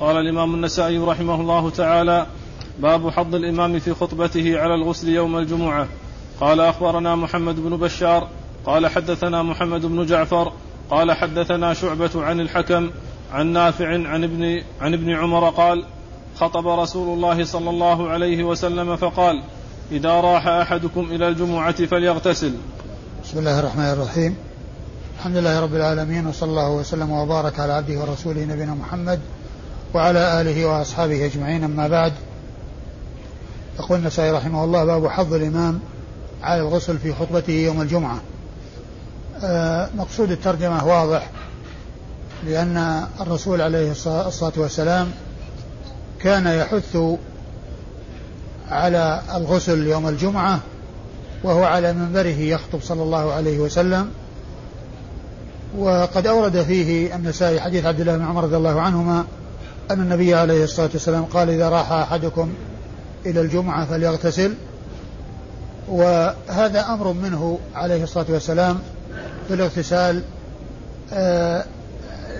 قال الإمام النسائي رحمه الله تعالى باب حض الإمام في خطبته على الغسل يوم الجمعة. قال أخبرنا محمد بن بشار. قال حدثنا محمد بن جعفر. قال حدثنا شعبة عن الحكم عن نافع عن ابن عن ابن عمر قال خطب رسول الله صلى الله عليه وسلم فقال إذا راح أحدكم إلى الجمعة فليغتسل. بسم الله الرحمن الرحيم. الحمد لله رب العالمين وصلى الله وسلم وبارك على عبده ورسوله نبينا محمد وعلى آله وأصحابه أجمعين. أما بعد يقول النسائي رحمه الله باب حظ الإمام على الغسل في خطبته يوم الجمعة. آه، مقصود الترجمة واضح لأن الرسول عليه الصلاة والسلام كان يحث على الغسل يوم الجمعة وهو على منبره يخطب صلى الله عليه وسلم. وقد أورد فيه النسائي حديث عبد الله بن عمر رضي الله عنهما أن النبي عليه الصلاة والسلام قال إذا راح أحدكم إلى الجمعة فليغتسل. وهذا أمر منه عليه الصلاة والسلام في الاغتسال آه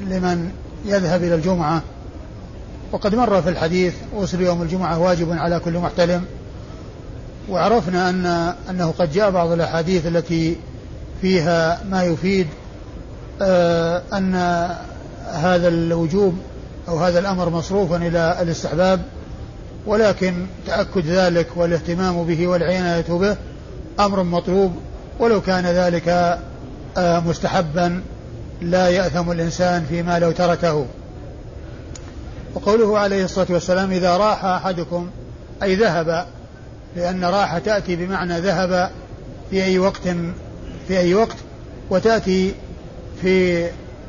لمن يذهب إلى الجمعة. وقد مر في الحديث غسل يوم الجمعة واجب على كل محتلم. وعرفنا أن أنه قد جاء بعض الأحاديث التي فيها ما يفيد آه أن هذا الوجوب أو هذا الأمر مصروف إلى الاستحباب ولكن تأكد ذلك والاهتمام به والعناية به أمر مطلوب ولو كان ذلك آه مستحبا لا يأثم الإنسان فيما لو تركه. وقوله عليه الصلاة والسلام إذا راح أحدكم أي ذهب لأن راح تأتي بمعنى ذهب في أي وقت في أي وقت وتأتي في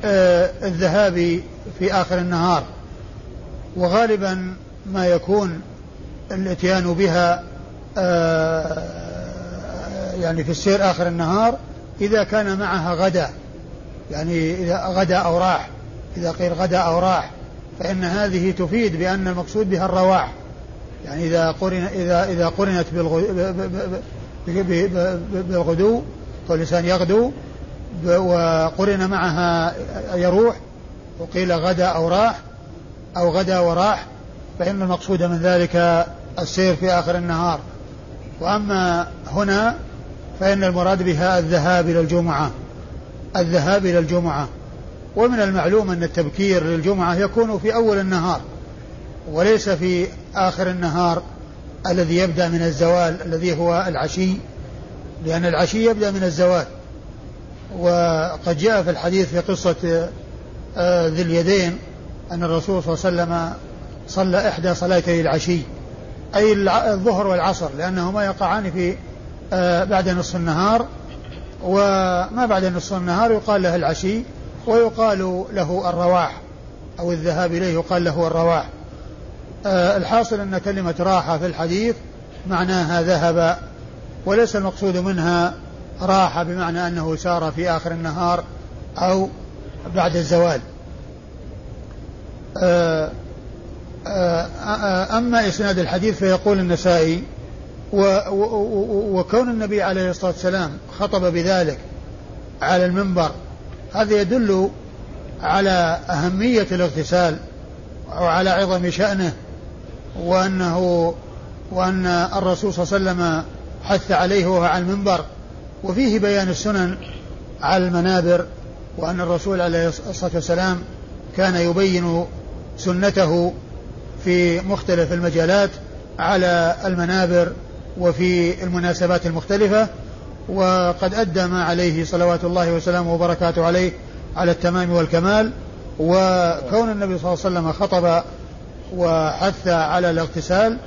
آه الذهاب في آخر النهار وغالبا ما يكون الاتيان بها آه يعني في السير آخر النهار إذا كان معها غدا يعني إذا غدا أو راح إذا قيل غدا أو راح فإن هذه تفيد بأن المقصود بها الرواح. يعني إذا قرن إذا إذا قرنت بالغدو فالإنسان يغدو وقرن معها يروح وقيل غدا أو راح أو غدا وراح فإن المقصود من ذلك السير في آخر النهار. وأما هنا فإن المراد بها الذهاب إلى الجمعة الذهاب إلى الجمعة. ومن المعلوم أن التبكير للجمعة يكون في أول النهار وليس في آخر النهار الذي يبدأ من الزوال الذي هو العشي لأن العشي يبدأ من الزوال. وقد جاء في الحديث في قصة ذي اليدين أن الرسول صلى الله عليه وسلم صلى إحدى صلاتي العشي أي الظهر والعصر لأنهما يقعان في آه، بعد نصف النهار وما بعد نصف النهار يقال له العشي ويقال له الرواح أو الذهاب إليه يقال له الرواح. آه، الحاصل أن كلمة راحة في الحديث معناها ذهب وليس المقصود منها راحة بمعنى أنه سار في آخر النهار أو بعد الزوال. آه، آه، أما إسناد الحديث فيقول النسائي وكون النبي عليه الصلاة والسلام خطب بذلك على المنبر هذا يدل على أهمية الاغتسال وعلى عظم شأنه وأنه وأن الرسول صلى الله عليه وسلم حث عليه وهو على المنبر. وفيه بيان السنن على المنابر وأن الرسول عليه الصلاة والسلام كان يبين سنته في مختلف المجالات على المنابر وفي المناسبات المختلفة وقد أدى ما عليه صلوات الله وسلامه وبركاته عليه على التمام والكمال وكون النبي صلى الله عليه وسلم خطب وحث على الاغتسال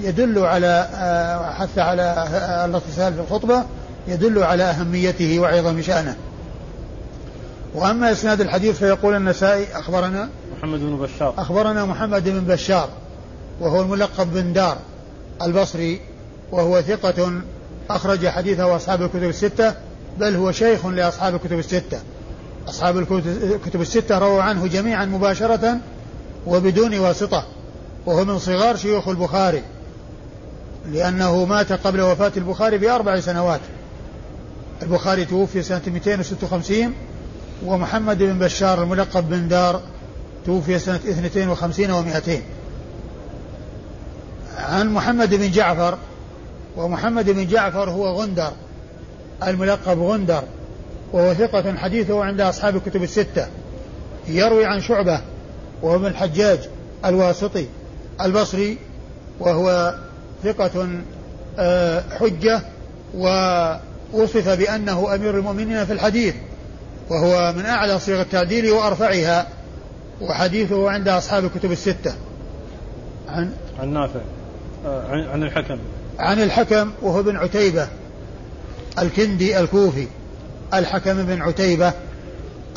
يدل على آه، حث على الاغتسال في الخطبة يدل على أهميته وعظم شأنه. وأما إسناد الحديث فيقول النسائي أخبرنا محمد بن بشار. أخبرنا محمد بن بشار وهو الملقب بن دار البصري وهو ثقة أخرج حديثه أصحاب الكتب الستة بل هو شيخ لأصحاب الكتب الستة. أصحاب الكتب الستة رووا عنه جميعا مباشرة وبدون واسطة وهو من صغار شيوخ البخاري لأنه مات قبل وفاة البخاري بأربع سنوات. البخاري توفي سنة 256 ومحمد بن بشار الملقب بن دار توفي سنة 52 و200 عن محمد بن جعفر ومحمد بن جعفر هو غندر الملقب غندر وهو ثقة حديثه عند أصحاب الكتب الستة. يروي عن شعبة وهو ابن الحجاج الواسطي البصري وهو ثقة آه، حجة ووصف بأنه أمير المؤمنين في الحديث. وهو من أعلى صيغ التعديل وأرفعها وحديثه عند أصحاب الكتب الستة. عن؟ عن نافع. آه، عن, الحكم. عن الحكم وهو ابن عتيبة الكندي الكوفي. الحكم بن عتيبة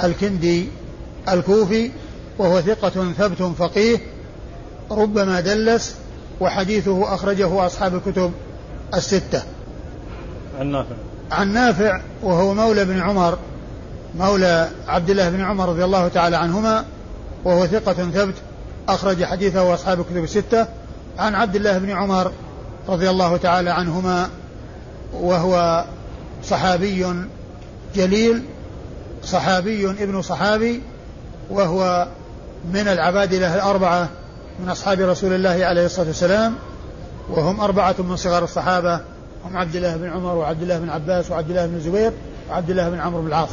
الكندي الكوفي وهو ثقة ثبت فقيه ربما دلس وحديثه أخرجه أصحاب الكتب الستة. عن نافع. عن نافع وهو مولى بن عمر مولى عبد الله بن عمر رضي الله تعالى عنهما وهو ثقة ثبت أخرج حديثه أصحاب الكتب الستة. عن عبد الله بن عمر رضي الله تعالى عنهما وهو صحابي جليل صحابي ابن صحابي وهو من العبادلة الأربعة من أصحاب رسول الله عليه الصلاة والسلام وهم أربعة من صغار الصحابة هم عبد الله بن عمر وعبد الله بن عباس وعبد الله بن الزبير وعبد الله بن عمرو بن العاص.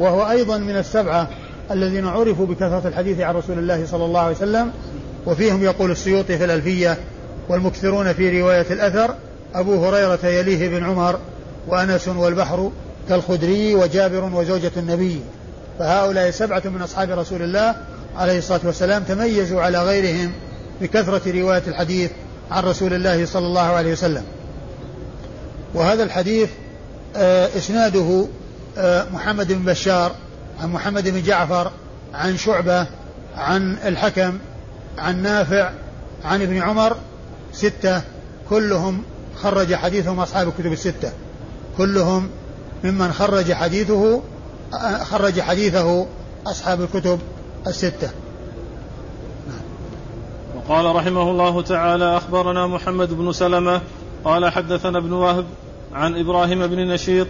وهو أيضا من السبعة الذين عرفوا بكثرة الحديث عن رسول الله صلى الله عليه وسلم وفيهم يقول السيوطي في الألفية والمكثرون في رواية الأثر أبو هريرة يليه بن عمر وأنس والبحر كالخدري وجابر وزوجة النبي. فهؤلاء سبعة من أصحاب رسول الله عليه الصلاة والسلام تميزوا على غيرهم بكثرة رواية الحديث عن رسول الله صلى الله عليه وسلم. وهذا الحديث آه، إسناده محمد بن بشار عن محمد بن جعفر عن شعبة عن الحكم عن نافع عن ابن عمر ستة. كلهم خرج حديثهم أصحاب الكتب الستة. كلهم ممن خرج حديثه خرج حديثه أصحاب الكتب الستة. وقال رحمه الله تعالى أخبرنا محمد بن سلمة قال حدثنا ابن وهب عن إبراهيم بن نشيط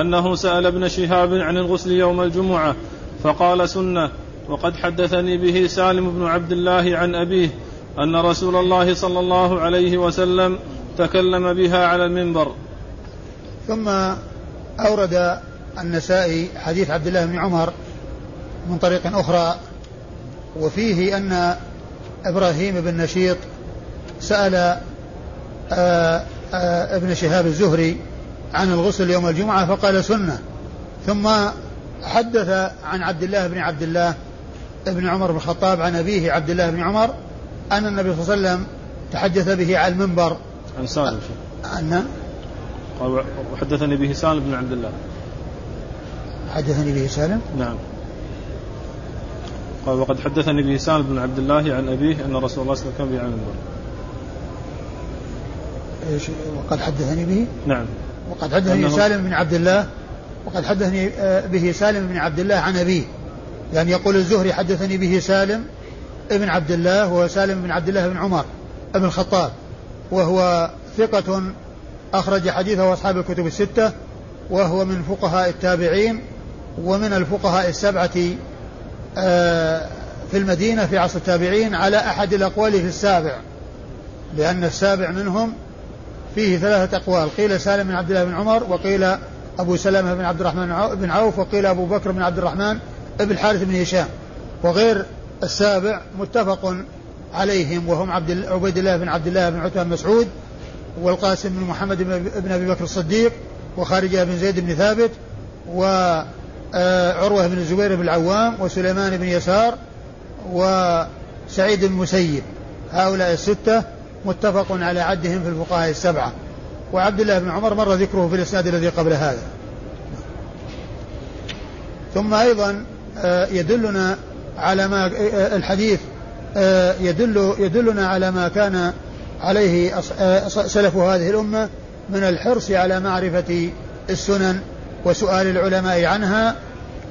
أنه سأل ابن شهاب عن الغسل يوم الجمعة فقال سنة وقد حدثني به سالم بن عبد الله عن أبيه أن رسول الله صلى الله عليه وسلم تكلم بها على المنبر. ثم أورد النسائي حديث عبد الله بن عمر من طريق أخرى وفيه أن إبراهيم بن نشيط سأل آه، آه، ابن شهاب الزهري عن الغسل يوم الجمعة فقال سنة. ثم حدث عن عبد الله بن عبد الله بن عمر بن الخطاب عن أبيه عبد الله بن عمر أن النبي صلى الله عليه وسلم تحدث به على المنبر. عن سالم. أن؟ وحدثني به سالم بن عبد الله. حدثني به سالم؟ نعم. قال وقد حدثني به سالم بن عبد الله عن أبيه أن رسول الله صلى الله عليه وسلم كان به على المنبر. إيش؟ وقد حدثني به؟ نعم. وقد حدثني سالم بن عبد الله وقد حدثني آه، به سالم بن عبد الله عن أبيه. يعني يقول الزهري حدثني به سالم ابن عبد الله وهو سالم بن عبد الله بن عمر بن الخطاب وهو ثقة أخرج حديثه أصحاب الكتب الستة وهو من فقهاء التابعين ومن الفقهاء السبعة آه، في المدينة في عصر التابعين على أحد الأقوال في السابع لأن السابع منهم فيه ثلاثة أقوال. قيل سالم بن عبد الله بن عمر وقيل أبو سلمة بن عبد الرحمن بن عوف وقيل أبو بكر بن عبد الرحمن بن الحارث بن هشام. وغير السابع متفق عليهم وهم عبد عبيد الله بن عبد الله بن عتبة بن مسعود والقاسم بن محمد بن أبي بكر الصديق وخارجة بن زيد بن ثابت وعروة بن الزبير بن العوام وسليمان بن يسار وسعيد بن المسيب. هؤلاء الستة متفق على عدهم في الفقهاء السبعة. وعبد الله بن عمر مر ذكره في الإسناد الذي قبل هذا. ثم أيضا آه، يدلنا على ما آه، الحديث آه، يدل يدلنا على ما كان عليه سلف هذه الأمة من الحرص على معرفة السنن وسؤال العلماء عنها.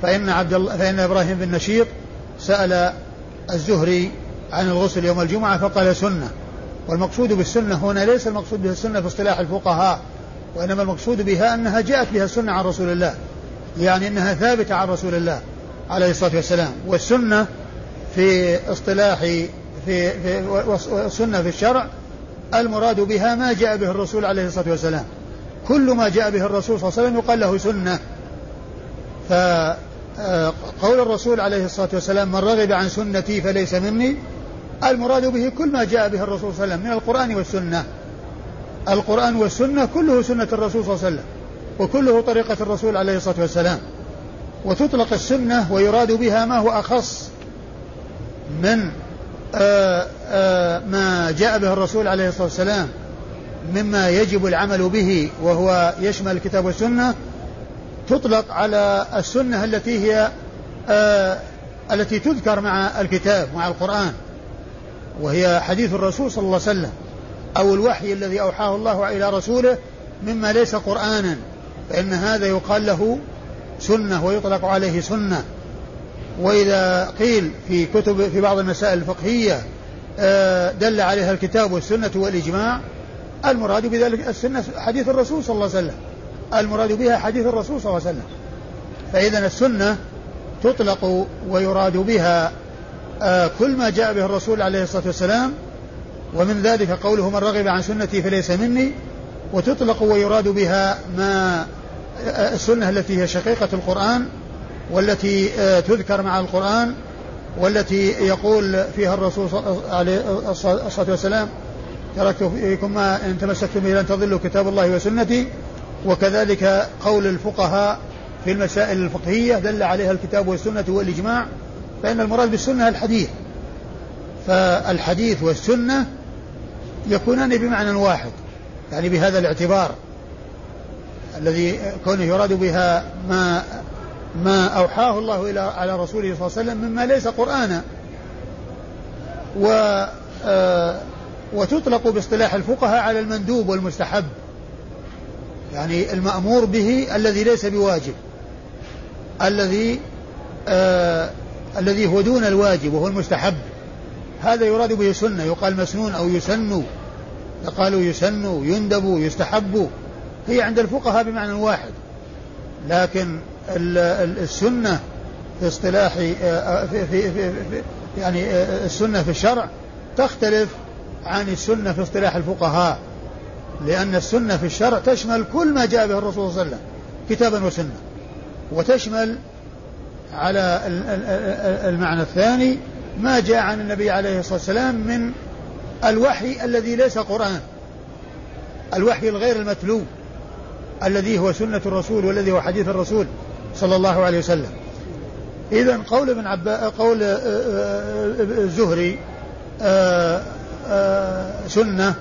فإن عبد الله فإن إبراهيم بن نشيط سأل الزهري عن الغسل يوم الجمعة فقال سنة. والمقصود بالسنة هنا ليس المقصود بها السنة في اصطلاح الفقهاء وإنما المقصود بها أنها جاءت بها السنة عن رسول الله يعني أنها ثابتة عن رسول الله عليه الصلاة والسلام. والسنة في اصطلاح في في السنة في الشرع المراد بها ما جاء به الرسول عليه الصلاة والسلام. كل ما جاء به الرسول صلى الله عليه وسلم يقال له سنة. فقول الرسول عليه الصلاة والسلام من رغب عن سنتي فليس مني المراد به كل ما جاء به الرسول صلى الله عليه وسلم من القرآن والسنة. القرآن والسنة كله سنة الرسول صلى الله عليه وسلم وكله طريقة الرسول عليه الصلاة والسلام. وتطلق السنة ويراد بها ما هو أخص من آآ آآ ما جاء به الرسول عليه الصلاة والسلام مما يجب العمل به وهو يشمل الكتاب والسنة تطلق على السنة التي هي التي تذكر مع الكتاب مع القرآن. وهي حديث الرسول صلى الله عليه وسلم أو الوحي الذي أوحاه الله إلى رسوله مما ليس قرآنا فإن هذا يقال له سنة ويطلق عليه سنة. وإذا قيل في كتب في بعض المسائل الفقهية آه، دل عليها الكتاب والسنة والإجماع المراد بذلك السنة حديث الرسول صلى الله عليه وسلم. المراد بها حديث الرسول صلى الله عليه وسلم. فإذا السنة تطلق ويراد بها كل ما جاء به الرسول عليه الصلاة والسلام ومن ذلك قوله من رغب عن سنتي فليس مني وتطلق ويراد بها ما آه، السنة التي هي شقيقة القرآن والتي آه، تذكر مع القرآن والتي يقول فيها الرسول عليه الصلاة والسلام تركت فيكم ما إن تمسكتم به لن تضلوا كتاب الله وسنتي وكذلك قول الفقهاء في المسائل الفقهية دل عليها الكتاب والسنة والإجماع فإن المراد بالسنة الحديث. فالحديث والسنة يكونان بمعنى واحد يعني بهذا الاعتبار الذي كونه يراد بها ما ما أوحاه الله إلى على رسوله صلى الله عليه وسلم مما ليس قرآنا. و آه، وتطلق باصطلاح الفقهاء على المندوب والمستحب يعني المأمور به الذي ليس بواجب الذي آه الذي هو دون الواجب وهو المستحب. هذا يراد به سنة. يقال مسنون أو يسن. يقال يسن يندب يستحب. هي عند الفقهاء بمعنى واحد. لكن السنة في اصطلاح آه، في, في, في, في يعني آه، السنة في الشرع تختلف عن السنة في اصطلاح الفقهاء. لأن السنة في الشرع تشمل كل ما جاء به الرسول صلى الله عليه وسلم كتابا وسنة وتشمل على المعنى الثاني ما جاء عن النبي عليه الصلاة والسلام من الوحي الذي ليس قرآن. الوحي الغير المتلو الذي هو سنة الرسول والذي هو حديث الرسول صلى الله عليه وسلم. إذا قول ابن عبا قول آه، آه، الزهري آه، سنة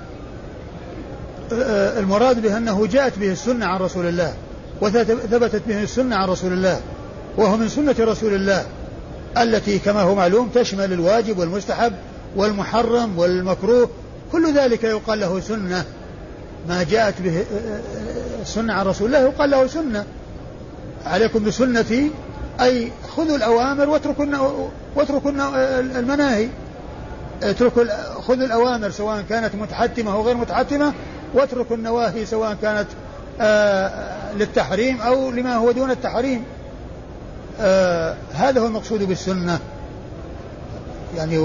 المراد به أنه جاءت به السنة عن رسول الله وثبتت به السنة عن رسول الله. وهو من سنة رسول الله التي كما هو معلوم تشمل الواجب والمستحب والمحرم والمكروه. كل ذلك يقال له سنة. ما جاءت به السنة عن رسول الله يقال له سنة. عليكم بسنتي أي خذوا الأوامر واتركوا واتركوا المناهي. اتركوا خذوا الأوامر سواء كانت متحتمة أو غير متحتمة واتركوا النواهي سواء كانت آه للتحريم أو لما هو دون التحريم. آه هذا هو المقصود بالسنة. يعني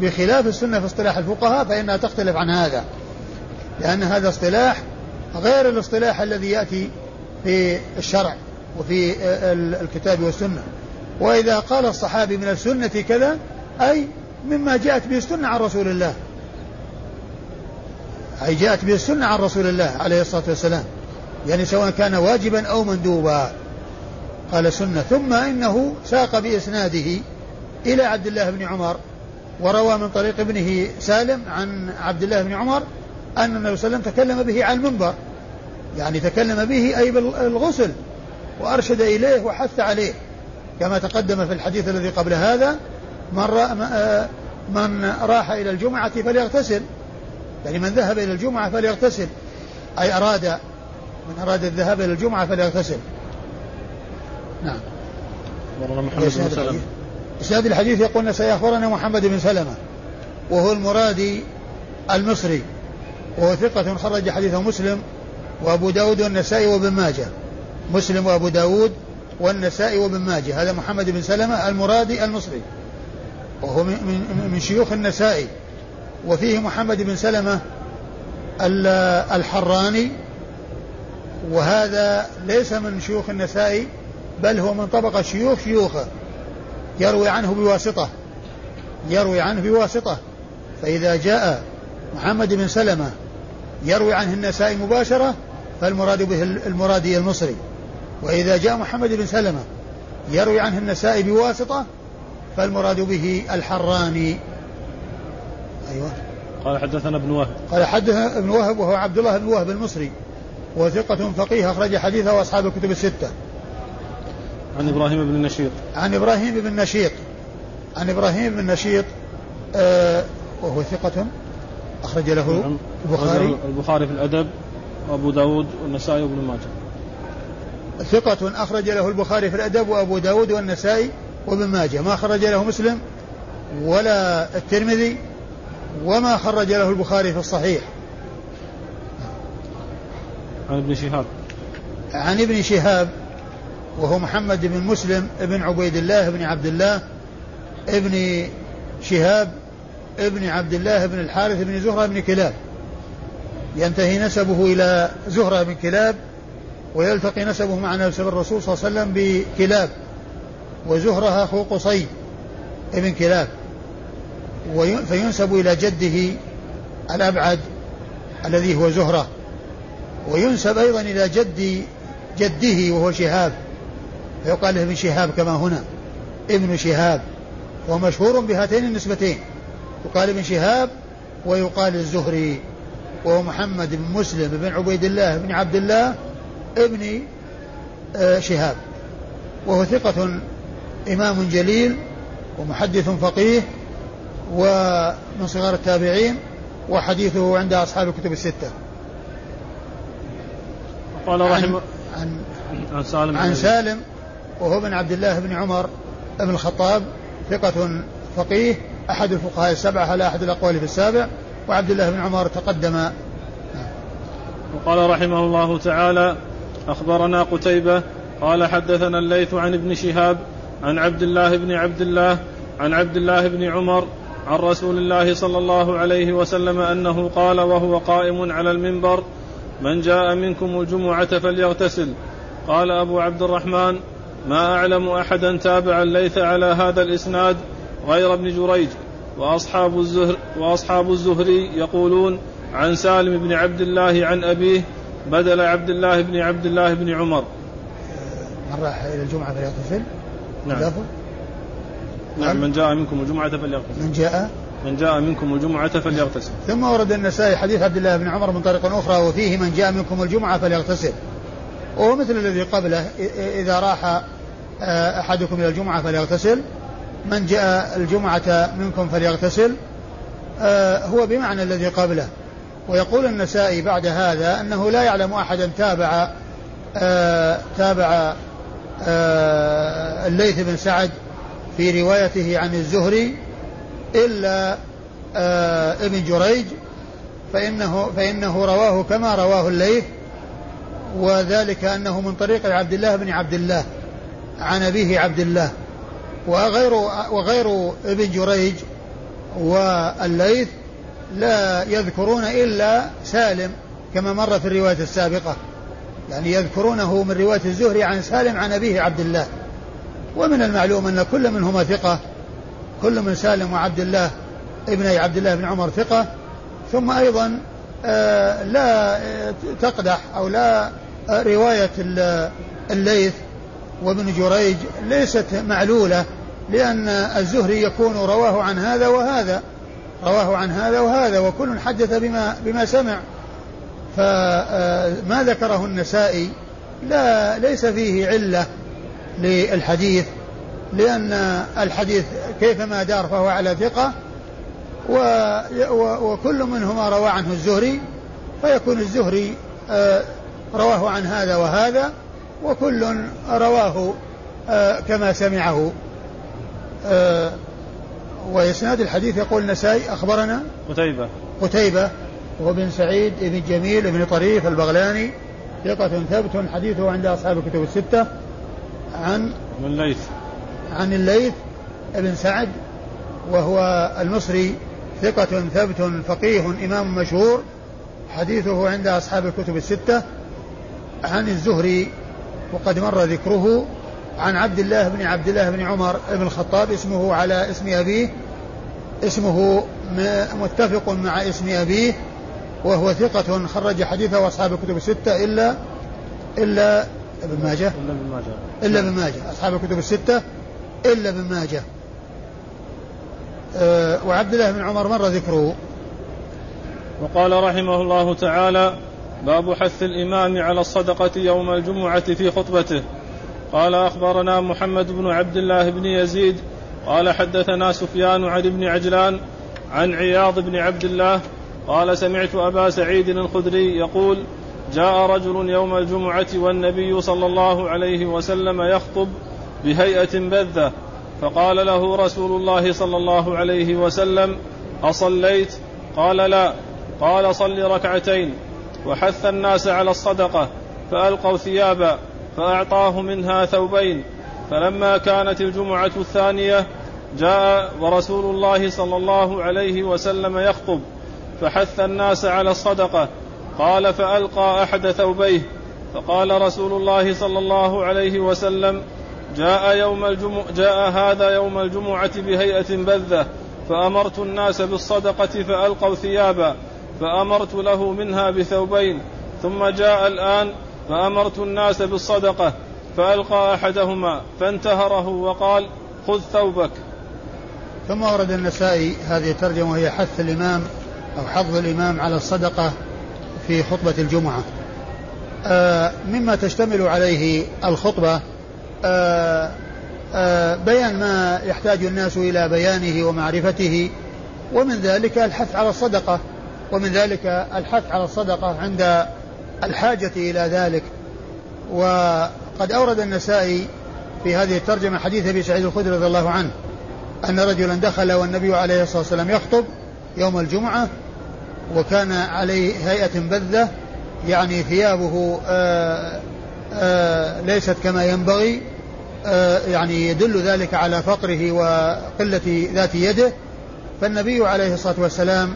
بخلاف السنة في اصطلاح الفقهاء فإنها تختلف عن هذا. لأن هذا اصطلاح غير الاصطلاح الذي يأتي في الشرع وفي الكتاب والسنة. وإذا قال الصحابي من السنة كذا أي مما جاءت به السنة عن رسول الله. أي جاءت به السنة عن رسول الله عليه الصلاة والسلام. يعني سواء كان واجبا أو مندوبا. قال سنة. ثم إنه ساق بإسناده إلى عبد الله بن عمر وروى من طريق ابنه سالم عن عبد الله بن عمر أن النبي صلى الله عليه وسلم تكلم به على المنبر. يعني تكلم به أي بالغسل وأرشد إليه وحث عليه. كما تقدم في الحديث الذي قبل هذا من, آه، من راح إلى الجمعة فليغتسل. يعني من ذهب إلى الجمعة فليغتسل. أي أراد من أراد الذهاب إلى الجمعة فليغتسل. نعم. أخبرنا محمد بن سلمة. إسناد الحديث يقول سيخبرنا محمد بن سلمة وهو المرادي المصري وهو ثقة خرج حديثه مسلم وأبو داود والنسائي وابن ماجه. مسلم وأبو داود والنسائي وابن ماجه. هذا محمد بن سلمة المرادي المصري وهو من, من شيوخ النسائي. وفيه محمد بن سلمة الحراني وهذا ليس من شيوخ النسائي بل هو من طبقة شيوخ شيوخه يروي عنه بواسطة يروي عنه بواسطة. فإذا جاء محمد بن سلمة يروي عنه النسائي مباشرة فالمراد به المرادي المصري. وإذا جاء محمد بن سلمة يروي عنه النسائي بواسطة فالمراد به الحراني. أيوة. قال حدثنا ابن وهب. قال حدثنا ابن وهب وهو عبد الله بن وهب المصري وثقة فقيه أخرج حديثه وأصحاب الكتب الستة. عن إبراهيم بن النشيط. عن إبراهيم بن النشيط. عن إبراهيم بن النشيط آه وهو ثقة أخرج له نعم. البخاري. البخاري في الأدب وأبو داود والنسائي وابن ماجه. ثقة أخرج له البخاري في الأدب وأبو داود والنسائي وابن ماجه. ما خرج له مسلم ولا الترمذي وما خرج له البخاري في الصحيح. عن ابن شهاب. عن ابن شهاب وهو محمد بن مسلم ابن عبيد الله بن عبد الله ابن شهاب ابن عبد الله بن الحارث بن زهرة بن كلاب. ينتهي نسبه إلى زهرة بن كلاب ويلتقي نسبه مع نسب الرسول صلى الله عليه وسلم بكلاب وزهرة أخو قصي ابن كلاب. فينسب إلى جده الأبعد الذي هو زهرة. وينسب أيضا إلى جد جده وهو شهاب. فيقال له ابن شهاب كما هنا. ابن شهاب. ومشهور بهاتين النسبتين. يقال ابن شهاب ويقال الزهري. وهو محمد بن مسلم بن عبيد الله بن عبد الله ابن آه، شهاب. وهو ثقة إمام جليل ومحدث فقيه ومن صغار التابعين وحديثه عند أصحاب الكتب الستة. قال رحمه عن, عن, سالم عن سالم وهو بن عبد الله بن عمر بن الخطاب ثقة فقيه أحد الفقهاء السبعة على أحد الأقوال في السابع وعبد الله بن عمر تقدم. وقال رحمه الله تعالى أخبرنا قتيبة قال حدثنا الليث عن ابن شهاب عن عبد الله بن عبد الله عن عبد الله بن عمر عن رسول الله صلى الله عليه وسلم أنه قال وهو قائم على المنبر من جاء منكم الجمعة فليغتسل. قال أبو عبد الرحمن ما أعلم أحدا تابع الليث على هذا الإسناد غير ابن جريج. وأصحاب الزهر وأصحاب الزهري يقولون عن سالم بن عبد الله عن أبيه بدل عبد الله بن عبد الله بن عمر. من راح إلى الجمعة فليغتسل؟ نعم. نعم من جاء منكم الجمعة فليغتسل. من جاء؟ من جاء منكم الجمعة فليغتسل. ثم ورد النسائي حديث عبد الله بن عمر من طريق أخرى وفيه من جاء منكم الجمعة فليغتسل. وهو مثل الذي قبله إذا راح أحدكم إلى الجمعة فليغتسل. من جاء الجمعة منكم فليغتسل. آه، هو بمعنى الذي قبله. ويقول النسائي بعد هذا أنه لا يعلم أحدا تابع آه، تابع الليث بن سعد في روايته عن الزهري إلا آه ابن جريج فإنه فإنه رواه كما رواه الليث وذلك أنه من طريق عبد الله بن عبد الله. عن أبيه عبد الله وغير وغير ابن جريج والليث لا يذكرون إلا سالم كما مر في الرواية السابقة. يعني يذكرونه من رواية الزهري عن سالم عن أبيه عبد الله. ومن المعلوم أن كل منهما ثقة كل من سالم وعبد الله ابني عبد الله بن عمر ثقة. ثم أيضا آه، لا تقدح أو لا رواية الليث وابن جريج ليست معلولة لأن الزهري يكون رواه عن هذا وهذا رواه عن هذا وهذا وكل حدث بما بما سمع. فما ذكره النسائي لا ليس فيه علة للحديث لأن الحديث كيفما دار فهو على ثقة وكل منهما روى عنه الزهري فيكون الزهري آه، رواه عن هذا وهذا. وكل رواه آه، كما سمعه. آه، وإسناد الحديث يقول النسائي أخبرنا قتيبة. قتيبة وهو بن سعيد بن جميل بن طريف البغلاني ثقة ثبت حديثه عند أصحاب الكتب الستة عن الليث. عن الليث بن سعد وهو المصري ثقة ثبت فقيه إمام مشهور حديثه عند أصحاب الكتب الستة عن الزهري وقد مر ذكره عن عبد الله بن عبد الله بن عمر بن الخطاب اسمه على اسم أبيه اسمه متفق مع اسم أبيه وهو ثقة خرج حديثه أصحاب الكتب الستة إلا إلا ابن ماجه. إلا ابن ماجه. إلا ابن ماجه. أصحاب الكتب الستة إلا ابن ماجه. أه وعبد الله بن عمر مر ذكره. وقال رحمه الله تعالى باب حث الإمام على الصدقة يوم الجمعة في خطبته. قال أخبرنا محمد بن عبد الله بن يزيد قال حدثنا سفيان عن ابن عجلان عن عياض بن عبد الله قال سمعت أبا سعيد الخدري يقول جاء رجل يوم الجمعة والنبي صلى الله عليه وسلم يخطب بهيئة بذة فقال له رسول الله صلى الله عليه وسلم أصليت؟ قال لا. قال صل ركعتين. وحث الناس على الصدقة فألقوا ثيابا فأعطاه منها ثوبين. فلما كانت الجمعة الثانية جاء ورسول الله صلى الله عليه وسلم يخطب فحث الناس على الصدقة. قال فألقى أحد ثوبيه. فقال رسول الله صلى الله عليه وسلم جاء يوم الجمع جاء هذا يوم الجمعة بهيئة بذة فأمرت الناس بالصدقة فألقوا ثيابا. فأمرت له منها بثوبين ثم جاء الآن فأمرت الناس بالصدقة فألقى أحدهما فانتهره وقال خذ ثوبك. ثم ورد النسائي هذه الترجمة وهي حث الإمام أو حظ الإمام على الصدقة في خطبة الجمعة. آه مما تشتمل عليه الخطبة آه آه بيان ما يحتاج الناس إلى بيانه ومعرفته ومن ذلك الحث على الصدقة. ومن ذلك الحث على الصدقة عند الحاجة إلى ذلك. وقد أورد النسائي في هذه الترجمة حديث أبي سعيد الخدري رضي الله عنه أن رجلا دخل والنبي عليه الصلاة والسلام يخطب يوم الجمعة وكان عليه هيئة بذة يعني ثيابه آآ آآ ليست كما ينبغي يعني يدل ذلك على فقره وقلة ذات يده. فالنبي عليه الصلاة والسلام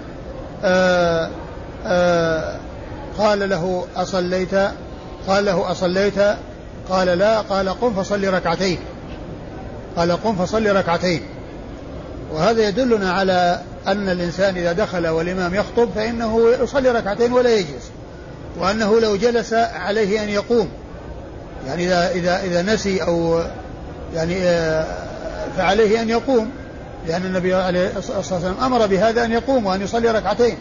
آآ آآ قال له أصليت قال له أصليت قال لا قال قم فصلي ركعتين. قال قم فصلي ركعتين. وهذا يدلنا على أن الإنسان إذا دخل والإمام يخطب فإنه يصلي ركعتين ولا يجلس وأنه لو جلس عليه أن يقوم. يعني إذا إذا إذا نسي أو يعني فعليه أن يقوم. لأن النبي عليه الصلاة والسلام أمر بهذا أن يقوم وأن يصلي ركعتين.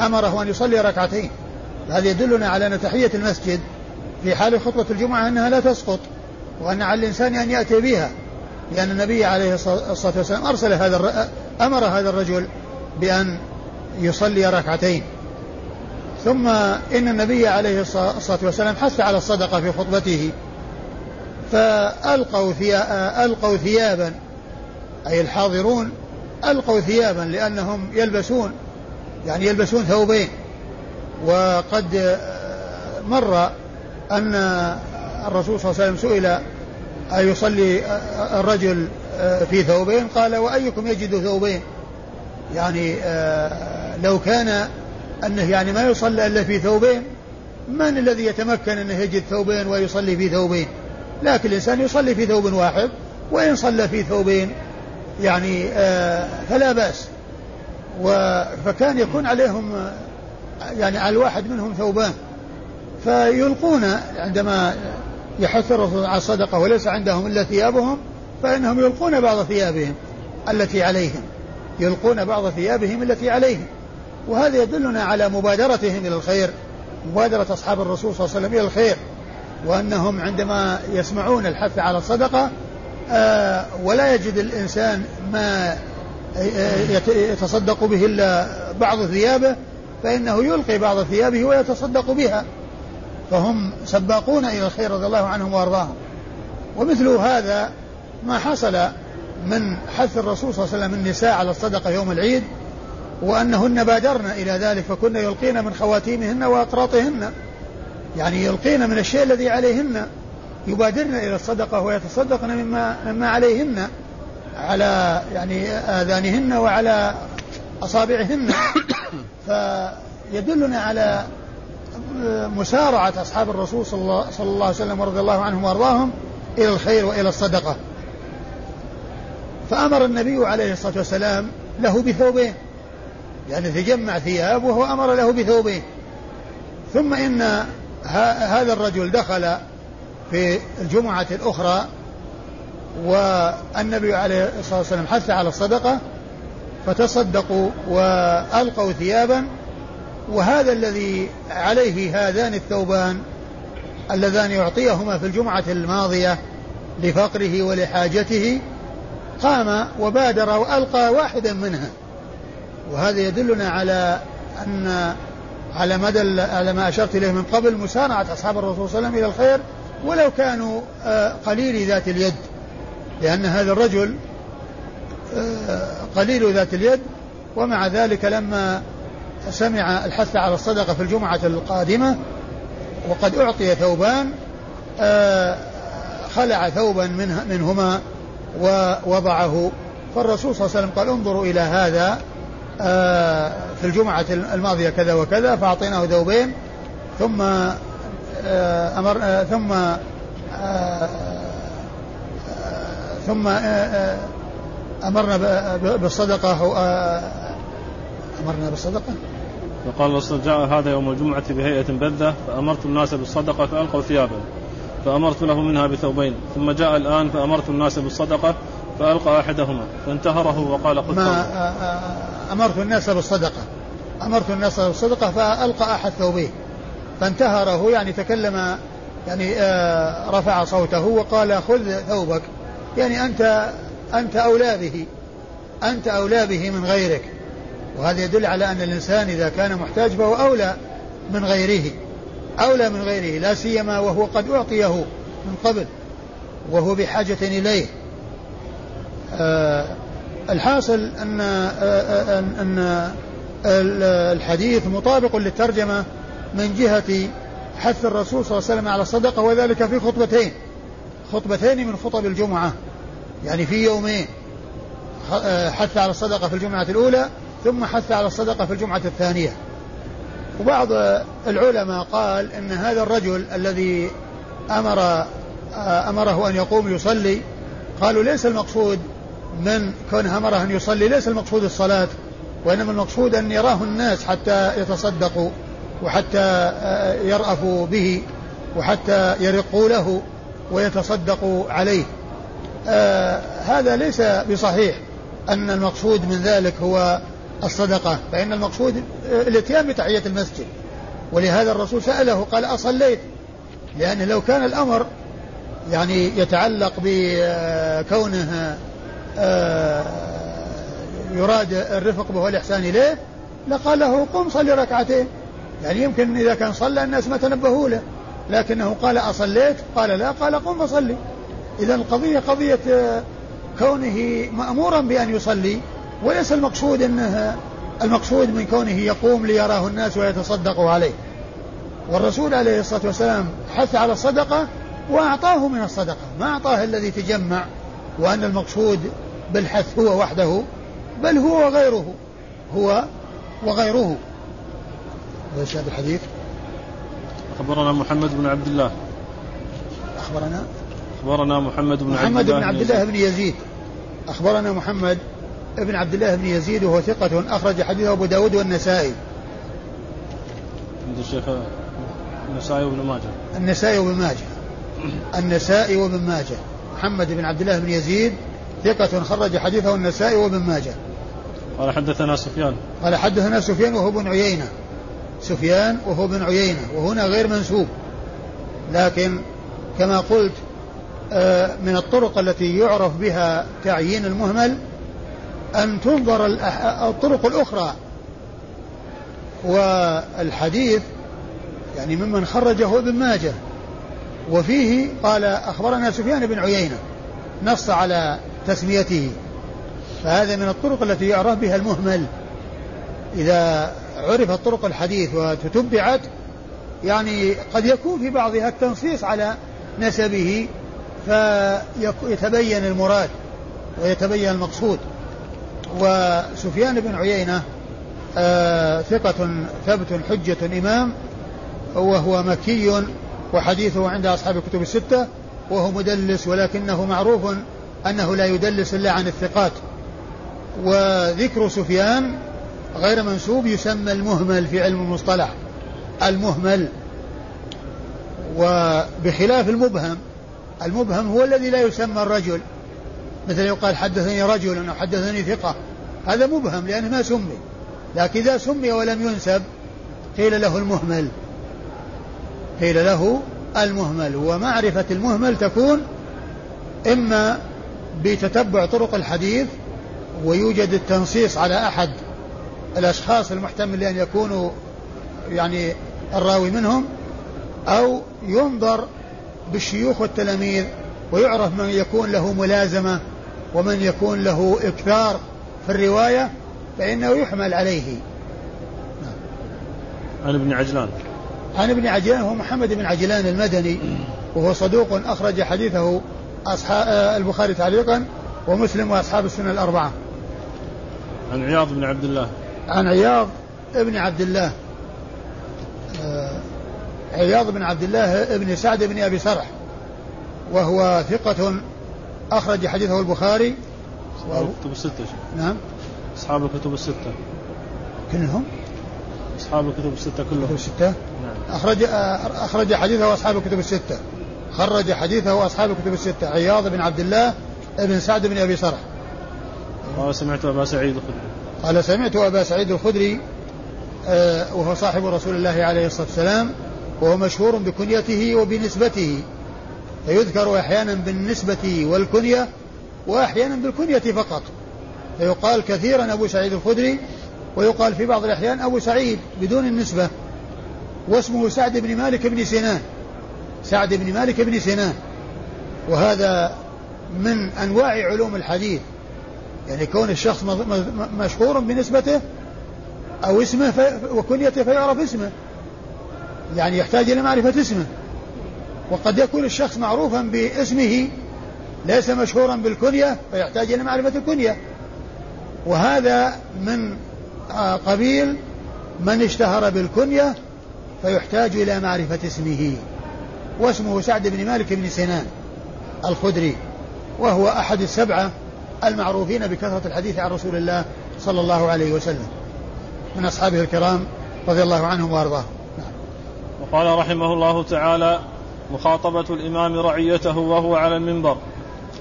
أمره أن يصلي ركعتين. هذا يدلنا على أن تحية المسجد في حال خطبة الجمعة أنها لا تسقط وأن على الإنسان أن يأتي بها لأن النبي عليه الصلاة والسلام أرسل هذا أمر هذا الرجل بأن يصلي ركعتين. ثم إن النبي عليه الصلاة والسلام حث على الصدقة في خطبته فألقوا ألقوا ثيابا أي الحاضرون ألقوا ثيابا لأنهم يلبسون يعني يلبسون ثوبين. وقد مر أن الرسول صلى الله عليه وسلم سئل أيصلي الرجل في ثوبين؟ قال وأيكم يجد ثوبين؟ يعني لو كان أنه يعني ما يصلى إلا في ثوبين من الذي يتمكن أنه يجد ثوبين ويصلي في ثوبين؟ لكن الإنسان يصلي في ثوب واحد وإن صلى في ثوبين يعني فلا بأس. فكان يكون عليهم يعني على الواحد منهم ثوبان. فيلقون عندما يحث الرسول على الصدقة وليس عندهم إلا ثيابهم فإنهم يلقون بعض ثيابهم التي عليهم. يلقون بعض ثيابهم التي عليهم. وهذا يدلنا على مبادرتهم إلى الخير. مبادرة أصحاب الرسول صلى الله عليه وسلم إلى الخير. وأنهم عندما يسمعون الحث على الصدقة آه ولا يجد الإنسان ما يتصدق به إلا بعض ثيابه فإنه يلقي بعض ثيابه ويتصدق بها. فهم سباقون إلى الخير رضي الله عنهم وأرضاهم. ومثل هذا ما حصل من حث الرسول صلى الله عليه وسلم النساء على الصدقة يوم العيد وأنهن بادرن إلى ذلك فكن يلقين من خواتيمهن وأقراطهن يعني يلقين من الشيء الذي عليهن. يبادرن إلى الصدقة ويتصدقن مما, مما عليهن على يعني آذانهن وعلى أصابعهن. فيدلنا على مسارعة أصحاب الرسول صلى الله, صلى الله عليه وسلم ورضي الله عنهم وأرضاهم إلى الخير وإلى الصدقة. فأمر النبي عليه الصلاة والسلام له بثوبين يعني تجمع ثياب وهو أمر له بثوبين ثم إن هذا الرجل دخل في الجمعة الأخرى والنبي عليه الصلاة والسلام حث على الصدقة فتصدقوا وألقوا ثيابا وهذا الذي عليه هذان الثوبان اللذان يعطيهما في الجمعة الماضية لفقره ولحاجته قام وبادر وألقى واحدا منها. وهذا يدلنا على أن على مدى على ما أشرت إليه من قبل مسارعة أصحاب الرسول صلى الله عليه وسلم إلى الخير ولو كانوا آه، قليل ذات اليد لأن هذا الرجل آه، قليل ذات اليد ومع ذلك لما سمع الحث على الصدقة في الجمعة القادمة وقد أعطي ثوبان آه، خلع ثوبا منه منهما ووضعه. فالرسول صلى الله عليه وسلم قال انظروا إلى هذا في الجمعة الماضية كذا وكذا فأعطيناه ثوبين ثم أمر ثم ثم أمرنا بالصدقة أو أمرنا بالصدقة. فقال الرسول جاء هذا يوم الجمعة بهيئة بذة فأمرت الناس بالصدقة فألقوا ثيابا فأمرت له منها بثوبين ثم جاء الآن فأمرت الناس بالصدقة فألقى أحدهما فانتهره وقال خذ ما أمرت الناس بالصدقة أمرت الناس بالصدقة فألقى أحد ثوبيه. فانتهره يعني تكلم يعني رفع صوته وقال خذ ثوبك. يعني أنت أنت أولى به أنت أولى به من غيرك. وهذا يدل على أن الإنسان إذا كان محتاج فهو أولى من غيره. أولى من غيره لا سيما وهو قد أعطيه من قبل وهو بحاجة إليه. آه الحاصل أن آه أن الحديث مطابق للترجمة من جهة حث الرسول صلى الله عليه وسلم على الصدقة وذلك في خطبتين. خطبتين من خطب الجمعة. يعني في يومين. حث على الصدقة في الجمعة الأولى ثم حث على الصدقة في الجمعة الثانية. وبعض العلماء قال إن هذا الرجل الذي أمر أمره أن يقوم يصلي قالوا ليس المقصود من كونه أمره أن يصلي ليس المقصود الصلاة وإنما المقصود أن يراه الناس حتى يتصدقوا. وحتى يرأفوا به وحتى يرقوا له ويتصدقوا عليه. آه هذا ليس بصحيح أن المقصود من ذلك هو الصدقة فإن المقصود الاتيان بتحية المسجد. ولهذا الرسول سأله قال أصليت؟ لأن لو كان الأمر يعني يتعلق بكونه آه، يراد الرفق به والإحسان إليه لقال له قم صلي ركعتين. يعني يمكن إذا كان صلى الناس ما تنبهوا له لكنه قال أصليت قال لا قال قم فصلي. إذا القضية قضية آه، كونه مأمورا بأن يصلي وليس المقصود انه المقصود من كونه يقوم ليراه الناس ويتصدقوا عليه. والرسول عليه الصلاة والسلام حث على الصدقة وأعطاه من الصدقة ما أعطاه الذي تجمع وأن المقصود بالحث هو وحده بل هو وغيره هو وغيره. هذا الحديث؟ أخبرنا محمد بن عبد الله. أخبرنا؟ أخبرنا محمد بن محمد بن عبد الله بن يزيد. أخبرنا محمد ابن عبد الله بن يزيد وهو ثقة أخرج حديثه أبو داود والنسائي. عند الشيخ النسائي وابن ماجه. النسائي وابن ماجه. النسائي وابن ماجه. محمد بن عبد الله بن يزيد ثقة خرج حديثه النسائي وابن ماجه. قال حدثنا سفيان. قال حدثنا سفيان وهو ابن عيينة. سفيان وهو ابن عيينة وهنا غير منسوب. لكن كما قلت آه، من الطرق التي يعرف بها تعيين المهمل أن تنظر الطرق الأخرى. والحديث يعني ممن خرجه ابن ماجه وفيه قال أخبرنا سفيان بن عيينة نص على تسميته. فهذا من الطرق التي يعرف بها المهمل. إذا عرفت طرق الحديث وتتبعت يعني قد يكون في بعضها التنصيص على نسبه فيتبين المراد ويتبين المقصود. وسفيان بن عيينة آه ثقة ثبت حجة إمام وهو مكي وحديثه عند أصحاب الكتب الستة وهو مدلس ولكنه معروف أنه لا يدلس إلا عن الثقات. وذكر سفيان غير منسوب يسمى المهمل في علم المصطلح. المهمل وبخلاف المبهم المبهم هو الذي لا يسمى الرجل. مثل يقال حدثني رجل أو حدثني ثقة. هذا مبهم لأنه ما سمي. لكن إذا سمي ولم ينسب قيل له المهمل. قيل له المهمل. ومعرفة المهمل تكون إما بتتبع طرق الحديث ويوجد التنصيص على أحد الأشخاص المحتمل لأن يكونوا يعني الراوي منهم أو ينظر بالشيوخ والتلاميذ ويعرف من يكون له ملازمة ومن يكون له إكثار في الرواية فإنه يحمل عليه. عن ابن عجلان. عن ابن عجلان هو محمد بن عجلان المدني وهو صدوق أخرج حديثه أصحاب البخاري تعليقا ومسلم وأصحاب السنة الأربعة. عن عياض بن عبد الله. عن عياض ابن عبد الله. آه، عياض بن عبد الله ابن سعد بن أبي سرح وهو ثقة أخرج حديثه البخاري. أصحاب الكتب الستة نعم. أصحاب الكتب الستة. كلهم؟ أصحاب الكتب الستة كلهم. الكتب الستة؟ نعم. أخرج أخرج حديثه أصحاب الكتب الستة. خرج حديثه أصحاب الكتب الستة. عياض بن عبد الله ابن سعد بن أبي سرح. قال سمعت أبا سعيد. الخدري قال سمعت أبا سعيد الخدري آه، وهو صاحب رسول الله عليه الصلاة والسلام وهو مشهور بكنيته وبنسبته. فيذكر أحيانا بالنسبة والكنية وأحيانا بالكنية فقط. فيقال كثيرا أبو سعيد الخدري ويقال في بعض الأحيان أبو سعيد بدون النسبة واسمه سعد بن مالك بن سنان. سعد بن مالك بن سنان. وهذا من أنواع علوم الحديث. يعني كون الشخص مشهور بنسبته أو اسمه وكنيته فيعرف اسمه. يعني يحتاج إلى معرفة اسمه. وقد يكون الشخص معروفا باسمه ليس مشهورا بالكنية فيحتاج إلى معرفة الكنية. وهذا من آه، قبيل من اشتهر بالكنية فيحتاج إلى معرفة اسمه. واسمه سعد بن مالك بن سنان الخدري وهو أحد السبعة المعروفين بكثرة الحديث عن رسول الله صلى الله عليه وسلم. من أصحابه الكرام رضي الله عنهم وأرضاهم وقال رحمه الله تعالى مخاطبة الإمام رعيته وهو على المنبر.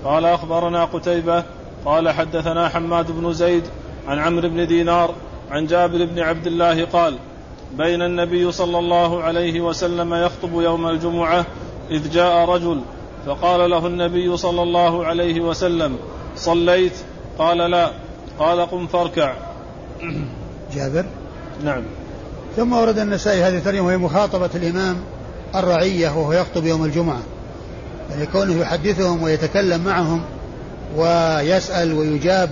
قال أخبرنا قتيبة قال حدثنا حماد بن زيد عن عمرو بن دينار عن جابر بن عبد الله قال بين النبي صلى الله عليه وسلم يخطب يوم الجمعة إذ جاء رجل فقال له النبي صلى الله عليه وسلم صليت؟ قال لا. قال قم فاركع. جابر؟ نعم. ثم ورد النسائي هذه الترجمة وهي مخاطبة الإمام الرعية وهو يخطب يوم الجمعة. يعني كونه يحدثهم ويتكلم معهم ويسأل ويجاب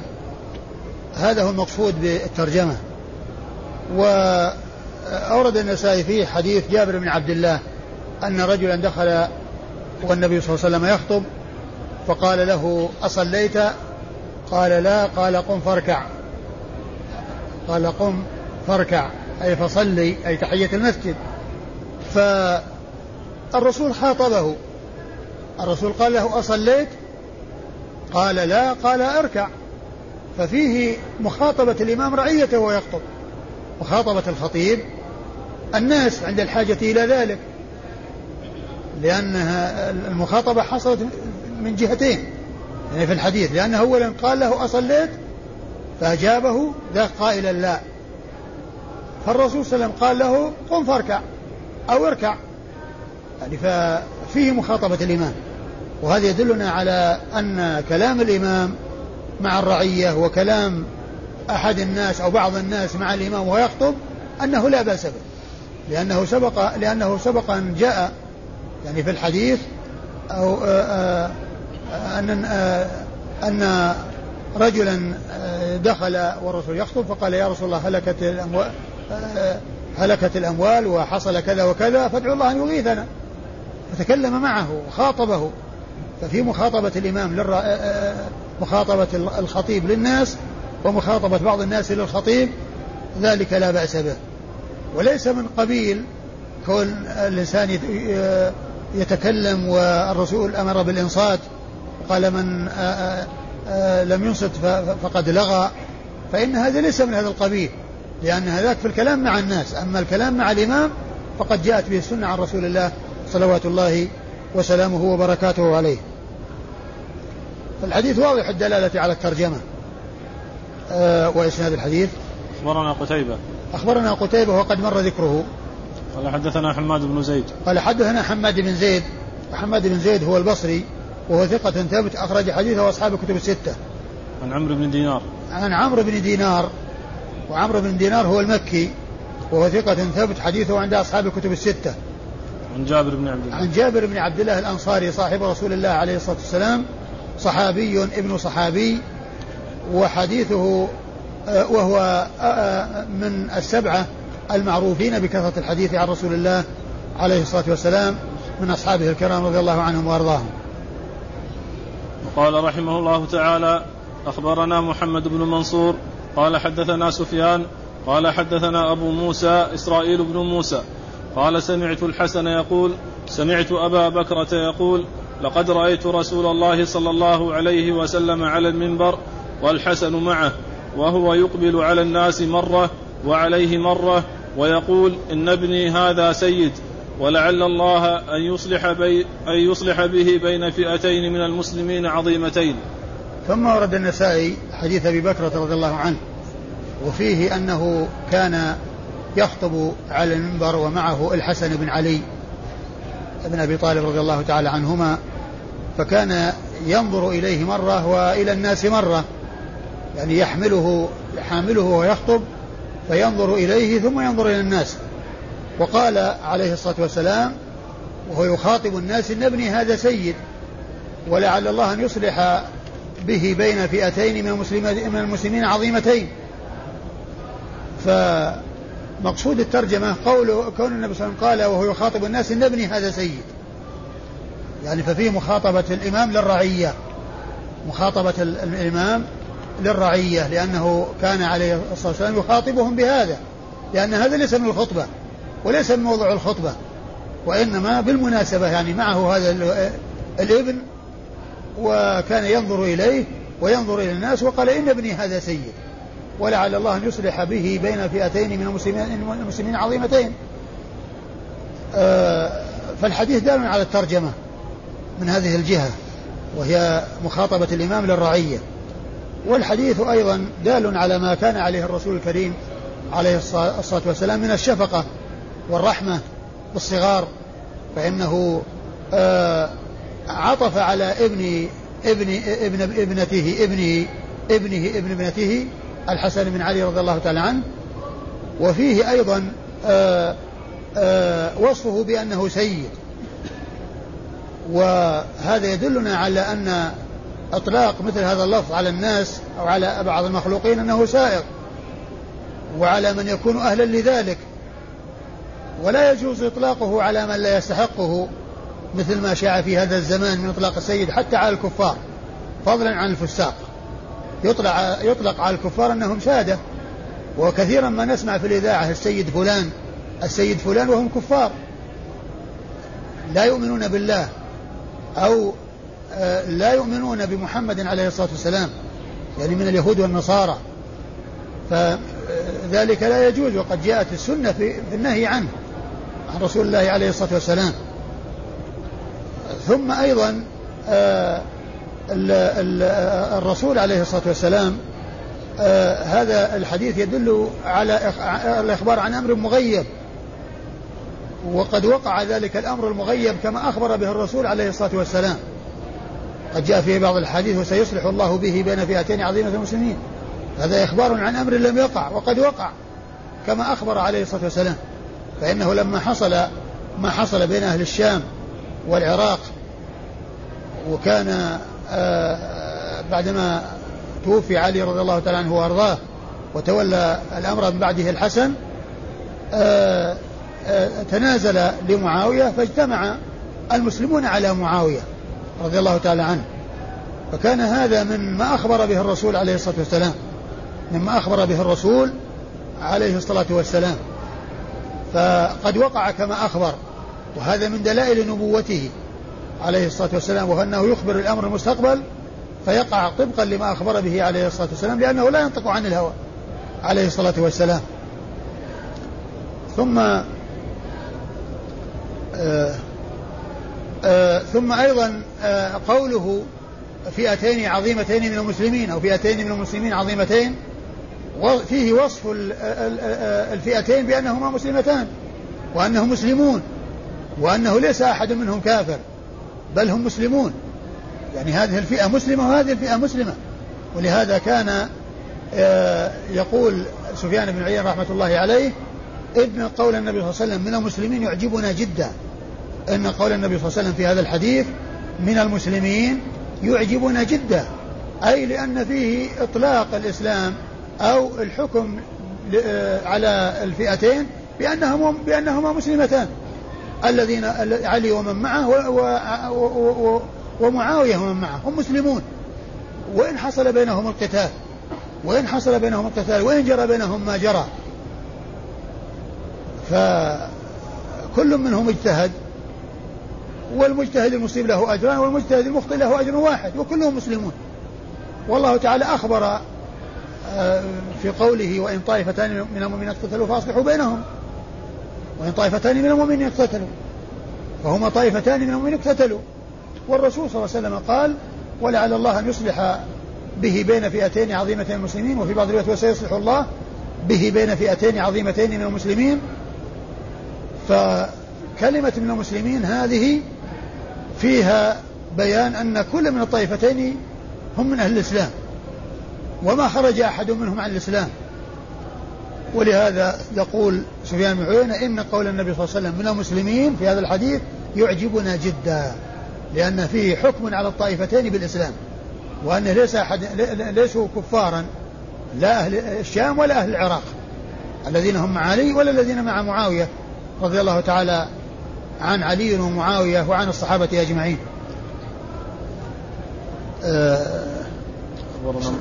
هذا هو المقصود بالترجمة. وأورد النسائي فيه حديث جابر بن عبد الله أن رجلا دخل والنبي صلى الله عليه وسلم يخطب فقال له أصليت؟ قال لا. قال قم فاركع. قال قم فاركع. أي فصلي أي تحية المسجد. فالرسول خاطبه. الرسول قال له أصليت؟ قال لا. قال أركع. ففيه مخاطبة الإمام رعيته ويخطب. مخاطبة الخطيب الناس عند الحاجة إلى ذلك. لأنها المخاطبة حصلت من جهتين يعني في الحديث لأنه أولا قال له أصليت فأجابه ذا قائلا لا. فالرسول صلى الله عليه وسلم قال له قم فاركع أو اركع. يعني ففيه مخاطبة الإمام. وهذا يدلنا على أن كلام الإمام مع الرعية وكلام أحد الناس أو بعض الناس مع الإمام وهو يخطب أنه لا بأس به. لأنه سبق لأنه سبق أن جاء يعني في الحديث أو آآ آه، آآ آه، أن آه، أن رجلا دخل والرسول يخطب فقال يا رسول الله هلكت الأموال هلكت الأموال وحصل كذا وكذا فادعوا الله أن يغيثنا. فتكلم معه وخاطبه. ففي مخاطبة الإمام مخاطبة الخطيب للناس ومخاطبة بعض الناس للخطيب ذلك لا بأس به. وليس من قبيل كون الإنسان يتكلم والرسول أمر بالإنصات. قال من لم ينصت فقد لغى. فإن هذا ليس من هذا القبيل لأن هذاك في الكلام مع الناس. أما الكلام مع الإمام فقد جاءت به السنة عن رسول الله صلوات الله وسلامه وبركاته عليه. الحديث واضح الدلالة على الترجمة. آه وإسناد الحديث. أخبرنا قتيبة. أخبرنا قتيبة وقد مر ذكره. قال حدثنا حماد بن زيد. قال حدثنا حماد بن زيد. حماد بن زيد هو البصري. وهو ثقة ثبت أخرج حديثه أصحاب الكتب الستة. عن عمرو بن دينار. عن عمرو بن دينار. وعمرو بن دينار هو المكي. وهو ثقة ثبت حديثه عند أصحاب الكتب الستة. عن جابر بن عبد الله. عن جابر بن عبد الله الأنصاري صاحب رسول الله عليه الصلاة والسلام صحابي ابن صحابي. وحديثه آه، وهو آه، آه، من السبعة المعروفين بكثرة الحديث عن رسول الله عليه الصلاة والسلام من أصحابه الكرام رضي الله عنهم وأرضاهم. وقال رحمه الله تعالى أخبرنا محمد بن منصور قال حدثنا سفيان قال حدثنا أبو موسى إسرائيل بن موسى. قال سمعت الحسن يقول سمعت أبا بكرة يقول لقد رأيت رسول الله صلى الله عليه وسلم على المنبر والحسن معه وهو يقبل على الناس مرة وعليه مرة ويقول إن ابني هذا سيد. ولعل الله أن يصلح, بي أن يصلح به بين فئتين من المسلمين عظيمتين. ثم ورد النسائي حديث أبي بكرة رضي الله عنه وفيه أنه كان يخطب على المنبر ومعه الحسن بن علي بن أبي طالب رضي الله تعالى عنهما فكان ينظر إليه مرة وإلى الناس مرة يعني يحمله حامله ويخطب فينظر إليه ثم ينظر إلى الناس. وقال عليه الصلاة والسلام وهو يخاطب الناس إن ابني هذا سيد ولعل الله أن يصلح به بين فئتين من المسلمين, عظيمتين. فمقصود الترجمة قول كون النبي صلى الله عليه وسلم قال وهو يخاطب الناس إن ابني هذا سيد. يعني ففيه مخاطبة الإمام للرعية مخاطبة الإمام للرعية لأنه كان عليه الصلاة والسلام يخاطبهم بهذا لأن هذا ليس من الخطبة. وليس من موضوع الخطبة وإنما بالمناسبة يعني معه هذا الابن وكان ينظر إليه وينظر إلى الناس وقال إن ابني هذا سيد ولعل الله أن يصلح به بين فئتين من المسلمين, عظيمتين. آه، فالحديث دال على الترجمة من هذه الجهة وهي مخاطبة الإمام للرعية. والحديث أيضا دال على ما كان عليه الرسول الكريم عليه الصلاة والسلام من الشفقة. والرحمة بالصغار فإنه آه، عطف على ابن ابن ابن ابنته ابنه ابنه ابن ابنته الحسن بن علي رضي الله تعالى عنه. وفيه أيضا آه، آه، وصفه بأنه سيد. وهذا يدلنا على أن إطلاق مثل هذا اللفظ على الناس أو على بعض المخلوقين أنه سائغ وعلى من يكون أهلا لذلك. ولا يجوز إطلاقه على من لا يستحقه مثل ما شاع في هذا الزمان من إطلاق السيد حتى على الكفار فضلا عن الفساق. يطلق, يطلق على الكفار أنهم سادة وكثيرا ما نسمع في الإذاعة السيد فلان السيد فلان وهم كفار. لا يؤمنون بالله أو آه، لا يؤمنون بمحمد عليه الصلاة والسلام يعني من اليهود والنصارى. فذلك لا يجوز وقد جاءت السنة في النهي عنه. عن رسول الله عليه الصلاة والسلام. ثم أيضا آه، الرسول عليه الصلاة والسلام آه، هذا الحديث يدل على الإخبار عن أمر مغيب. وقد وقع ذلك الأمر المغيب كما أخبر به الرسول عليه الصلاة والسلام. قد جاء في بعض الحديث وسيصلح الله به بين فئتين عظيمة المسلمين. هذا إخبار عن أمر لم يقع وقد وقع كما أخبر عليه الصلاة والسلام. فإنه لما حصل ما حصل بين أهل الشام والعراق وكان آه، بعدما توفي علي رضي الله تعالى عنه وأرضاه وتولى الأمر من بعده الحسن آه، آه، تنازل لمعاوية فاجتمع المسلمون على معاوية رضي الله تعالى عنه. فكان هذا من ما أخبر به الرسول عليه الصلاة والسلام مما أخبر به الرسول عليه الصلاة والسلام. فقد وقع كما أخبر وهذا من دلائل نبوته عليه الصلاة والسلام وهو أنه يخبر الأمر المستقبل فيقع طبقا لما أخبر به عليه الصلاة والسلام لأنه لا ينطق عن الهوى عليه الصلاة والسلام. ثم آه آه ثم أيضا آه قوله فئتين عظيمتين من المسلمين أو فئتين من المسلمين عظيمتين وفيه وصف الفئتين بأنهما مسلمتان وأنهم مسلمون وأنه ليس أحد منهم كافر بل هم مسلمون. يعني هذه الفئة مسلمة وهذه الفئة مسلمة. ولهذا كان آه، يقول سفيان بن عيينة رحمة الله عليه إن قول النبي صلى الله عليه وسلم من المسلمين يعجبنا جدا. إن قول النبي صلى الله عليه وسلم في هذا الحديث من المسلمين يعجبنا جدا. أي لأن فيه إطلاق الإسلام أو الحكم آه، على الفئتين بأنهما بأنهما مسلمتان. الذين علي ومن معه ومعاوية ومن معه هم مسلمون. وإن حصل بينهم القتال وإن حصل بينهم القتال وإن جرى بينهم ما جرى. فكل منهم اجتهد والمجتهد المصيب له أجران والمجتهد المخطئ له أجر واحد وكلهم مسلمون. والله تعالى أخبر في قوله وإن طائفتان من المؤمنين اقتتلوا فأصلحوا بينهم. وإن طائفتان من المؤمنين اقتتلوا. فهما طائفتان من المؤمنين اقتتلوا. والرسول صلى الله عليه وسلم قال ولعل الله أن يصلح به بين فئتين عظيمتين من المسلمين وفي بعض الروايات وسيصلح الله به بين فئتين عظيمتين من المسلمين. فكلمة من المسلمين هذه فيها بيان أن كل من الطائفتين هم من أهل الإسلام. وما خرج أحد منهم عن الإسلام. ولهذا يقول سفيان بن عيينة إن قول النبي صلى الله عليه وسلم من المسلمين في هذا الحديث يعجبنا جدا لأن فيه حكم على الطائفتين بالإسلام وأن ليس أحد ليسوا كفارا لا أهل الشام ولا أهل العراق الذين هم مع علي ولا الذين مع معاوية رضي الله تعالى عن علي ومعاوية وعن الصحابة أجمعين. أه أخبرنا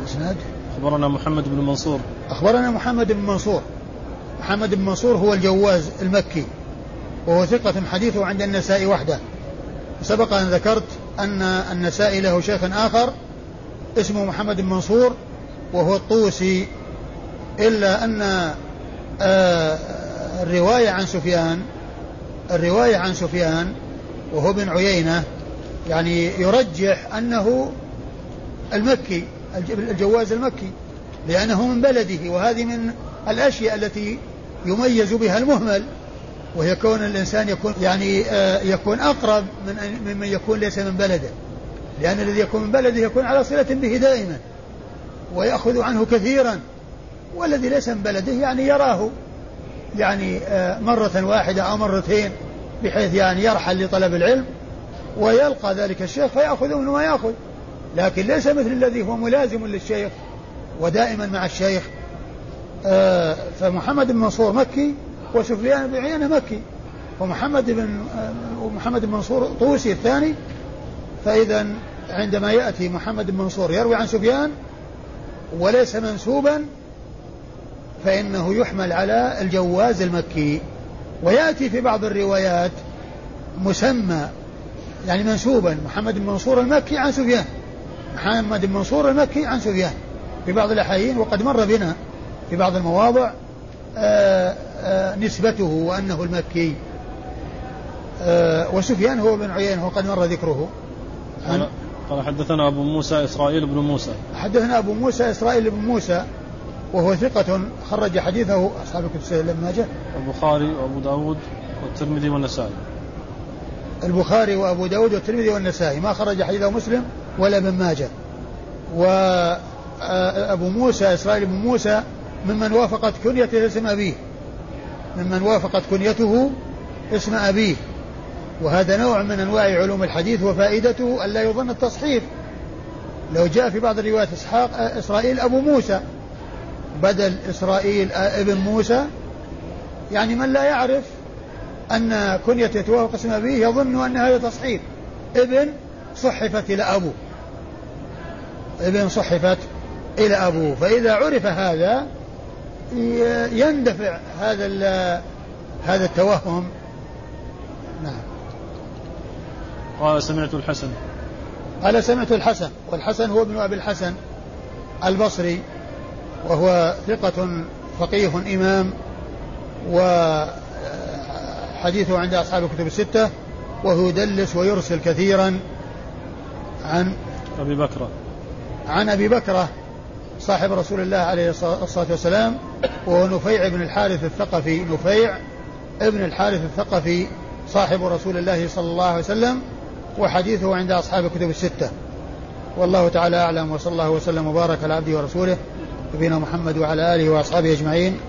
أخبرنا محمد بن منصور. أخبرنا محمد بن منصور. محمد بن منصور هو الجواز المكي وهو ثقة حديثه عند النساء وحده. سبق أن ذكرت أن النسائي له شيخ آخر اسمه محمد بن منصور وهو الطوسي. إلا أن آه، الرواية عن سفيان الرواية عن سفيان وهو بن عيينة يعني يرجح أنه المكي. الجواز المكي لأنه من بلده وهذه من الأشياء التي يميز بها المهمل وهي كون الإنسان يكون يعني آه، يكون أقرب من ممن يكون ليس من بلده. لأن الذي يكون من بلده يكون على صلة به دائما ويأخذ عنه كثيرا والذي ليس من بلده يعني يراه يعني آه، مرة واحدة أو مرتين بحيث يعني يرحل لطلب العلم ويلقى ذلك الشيخ فيأخذ منه ما يأخذ. لكن ليس مثل الذي هو ملازم للشيخ ودائما مع الشيخ. آه، فمحمد بن منصور مكي وسفيان بن عيينة مكي. ومحمد بن آه، ومحمد بن منصور طوسي الثاني. فإذا عندما يأتي محمد بن منصور يروي عن سفيان وليس منسوبا فإنه يحمل على الجواز المكي. ويأتي في بعض الروايات مسمى يعني منسوبا محمد بن منصور المكي عن سفيان. محمد بن منصور المكي عن سفيان في بعض الأحايين وقد مر بنا في بعض المواضع آآ آه، آآ آه، نسبته وأنه المكي. آه، وسفيان هو بن عيينة وقد مر ذكره. قال, قال حدثنا أبو موسى إسرائيل بن موسى. حدثنا أبو موسى إسرائيل بن موسى وهو ثقة خرج حديثه أصحاب الكتب لما جاء البخاري وأبو داود والترمذي والنسائي. البخاري وأبو داود والترمذي والنسائي ما خرج حديثه مسلم ولا ابن ماجه. وأبو موسى إسرائيل بن موسى ممن وافقت كنيته اسم أبيه. ممن وافقت كنيته اسم أبيه. وهذا نوع من أنواع علوم الحديث وفائدته ألا يظن التصحيف لو جاء في بعض الروايات إسحاق إسرائيل أبو موسى. بدل إسرائيل ابن موسى. يعني من لا يعرف أن كنيته توافق اسم أبيه يظن أن هذا تصحيف ابن صحفت إلى أبو. ابن صحفت إلى أبوه. فإذا عرف هذا يندفع هذا هذا التوهم. نعم. قال سمعت الحسن. قال سمعت الحسن. والحسن هو ابن أبي الحسن البصري وهو ثقة فقيه إمام وحديثه عند أصحاب الكتب الستة وهو يدلس ويرسل كثيرا عن أبي بكر. عن أبي بكرة صاحب رسول الله عليه الصلاة والسلام وهو نفيع بن الحارث الثقفي. نفيع ابن الحارث الثقفي صاحب رسول الله صلى الله عليه وسلم وحديثه عند أصحاب الكتب الستة. والله تعالى أعلم وصلى الله وسلم وبارك على عبده ورسوله نبينا محمد وعلى آله وأصحابه أجمعين.